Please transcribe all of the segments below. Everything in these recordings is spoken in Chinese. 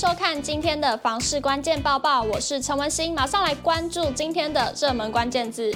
收看今天的房市关键报报，我是陈文心，马上来关注今天的热门关键字。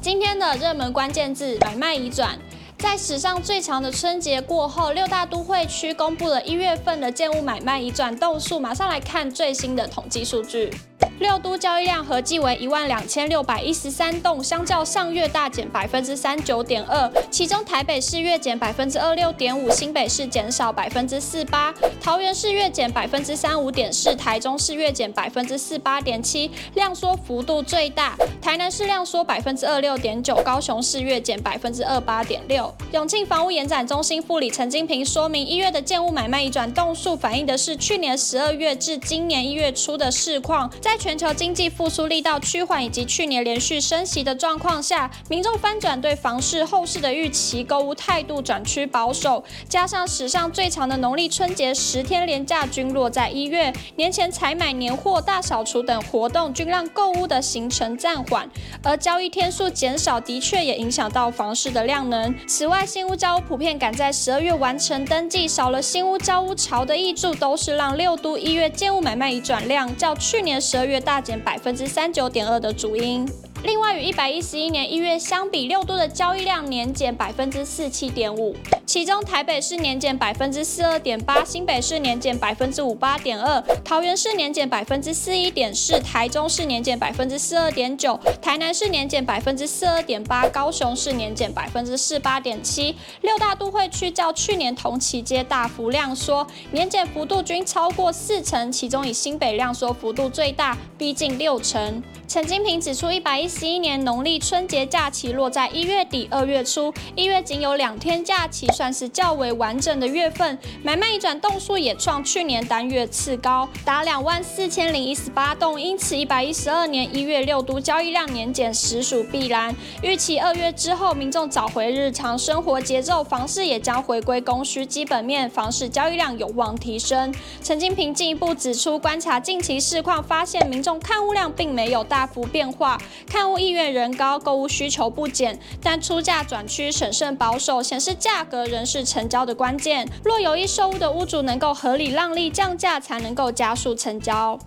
今天的热门关键字：买卖移转。在史上最长的春节过后，六大都会区公布了一月份的建物买卖移转动数，马上来看最新的统计数据。六都交易量合计为一万两千六百一十三栋，相较上月大减百分之三九点二，其中台北市月减百分之二六点五，新北市减少百分之四八，桃园市月减百分之三五点四，台中市月减百分之四八点七，量缩幅度最大。台南市量缩百分之二六点九，高雄市月减百分之二八点六。永庆房屋延展中心副理陈金平说明，一月的建物买卖移转栋数反映的是去年十二月至今年一月初的市况，在全球经济复苏力道趋缓以及去年连续升息的状况下，民众翻转对房市后市的预期，购物态度转趋保守。加上史上最长的农历春节十天连假均落在一月，年前采买年货、大扫除等活动均让购物的行程暂缓，而交易天数减少，的确也影响到房市的量能。此外，新屋交屋普遍赶在十二月完成登记，少了新屋交屋潮的挹注，都是让六都一月建物买卖已转量较去年十二月。大减百分之三九点二的主因。另外，与一百一十一年一月相比，六都的交易量年减百分之四七点五，其中台北市年减百分之四二点八，新北市年减百分之五八点二，桃园市年减百分之四一点四，台中市年减百分之四二点九，台南市年减百分之四二点八，高雄市年减百分之四八点七。六大都会区较去年同期皆大幅量缩，年减幅度均超过四成，其中以新北量缩幅度最大，逼近六成。陈金平指出，一百一十一年农历春节假期落在一月底二月初，一月仅有两天假期，算是较为完整的月份。买卖一转栋数也创去年单月次高，达两万四千零一十八栋。因此，一百一十二年一月六都交易量年减实属必然。预期二月之后，民众找回日常生活节奏，房市也将回归供需基本面，房市交易量有望提升。陈金平进一步指出，观察近期市况，发现民众看屋量并没有大幅变化，看屋意愿仍高，购物需求不减，但出价转趋审慎保守，显示价格仍是成交的关键。若有意售屋的屋主能够合理让利降价，才能够加速成交。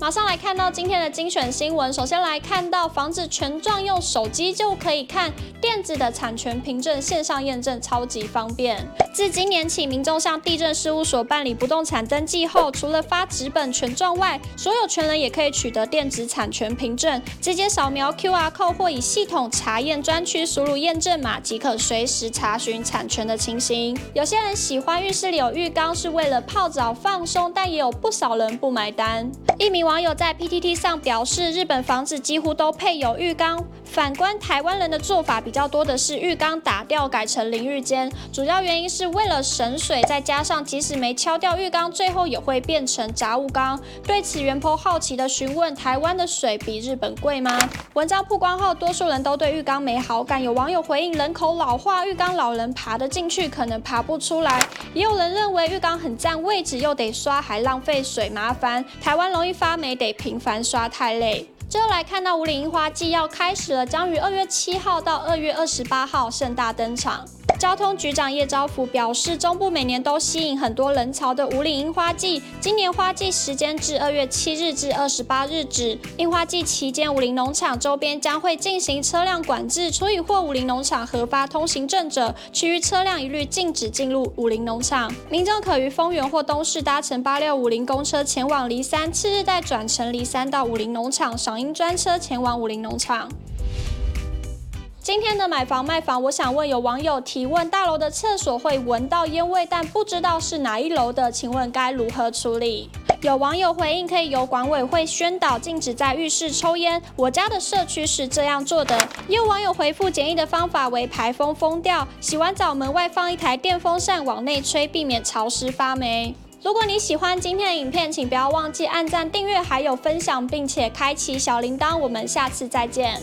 马上来看到今天的精选新闻。首先来看到房子权状用手机就可以看，电子的产权凭证线上验证超级方便。自今年起，民众向地震事务所办理不动产登记后，除了发纸本权状外，所有权人也可以取得电子产权凭证，直接扫描 QR 码或以系统查验专区输入验证码即可随时查询产权的情形。有些人喜欢浴室里有浴缸是为了泡澡放松，但也有不少人不买单。一名网友在 PTT 上表示，日本房子几乎都配有浴缸。反观台湾人的做法比较多的是浴缸打掉改成淋浴间，主要原因是为了省水，再加上即使没敲掉浴缸，最后也会变成杂物缸。对此，原 PO 好奇的询问：台湾的水比日本贵吗？文章曝光后，多数人都对浴缸没好感。有网友回应：人口老化，浴缸老人爬得进去，可能爬不出来。也有人认为浴缸很占位置，又得刷，还浪费水，麻烦。台湾容易发霉，得频繁刷，太累。最后来看到五岭樱花季要开始了，将于二月七号到二月二十八号盛大登场。交通局长叶昭福表示，中部每年都吸引很多人潮的武岭樱花季，今年花季时间至二月七日至二十八日止。樱花季期间，武岭农场周边将会进行车辆管制，除以获武岭农场核发通行证者，其余车辆一律禁止进入武岭农场。民众可于丰原或东势搭乘八六五零公车前往离山，次日再转乘离山到武岭农场，赏樱专车前往武岭农场。今天的买房卖房，我想问有网友提问：大楼的厕所会闻到烟味，但不知道是哪一楼的，请问该如何处理？有网友回应：可以由管委会宣导禁止在浴室抽烟。我家的社区是这样做的。也有网友回复：简易的方法为排风封掉，洗完澡门外放一台电风扇往内吹，避免潮湿发霉。如果你喜欢今天的影片，请不要忘记按赞、订阅，还有分享，并且开启小铃铛。我们下次再见。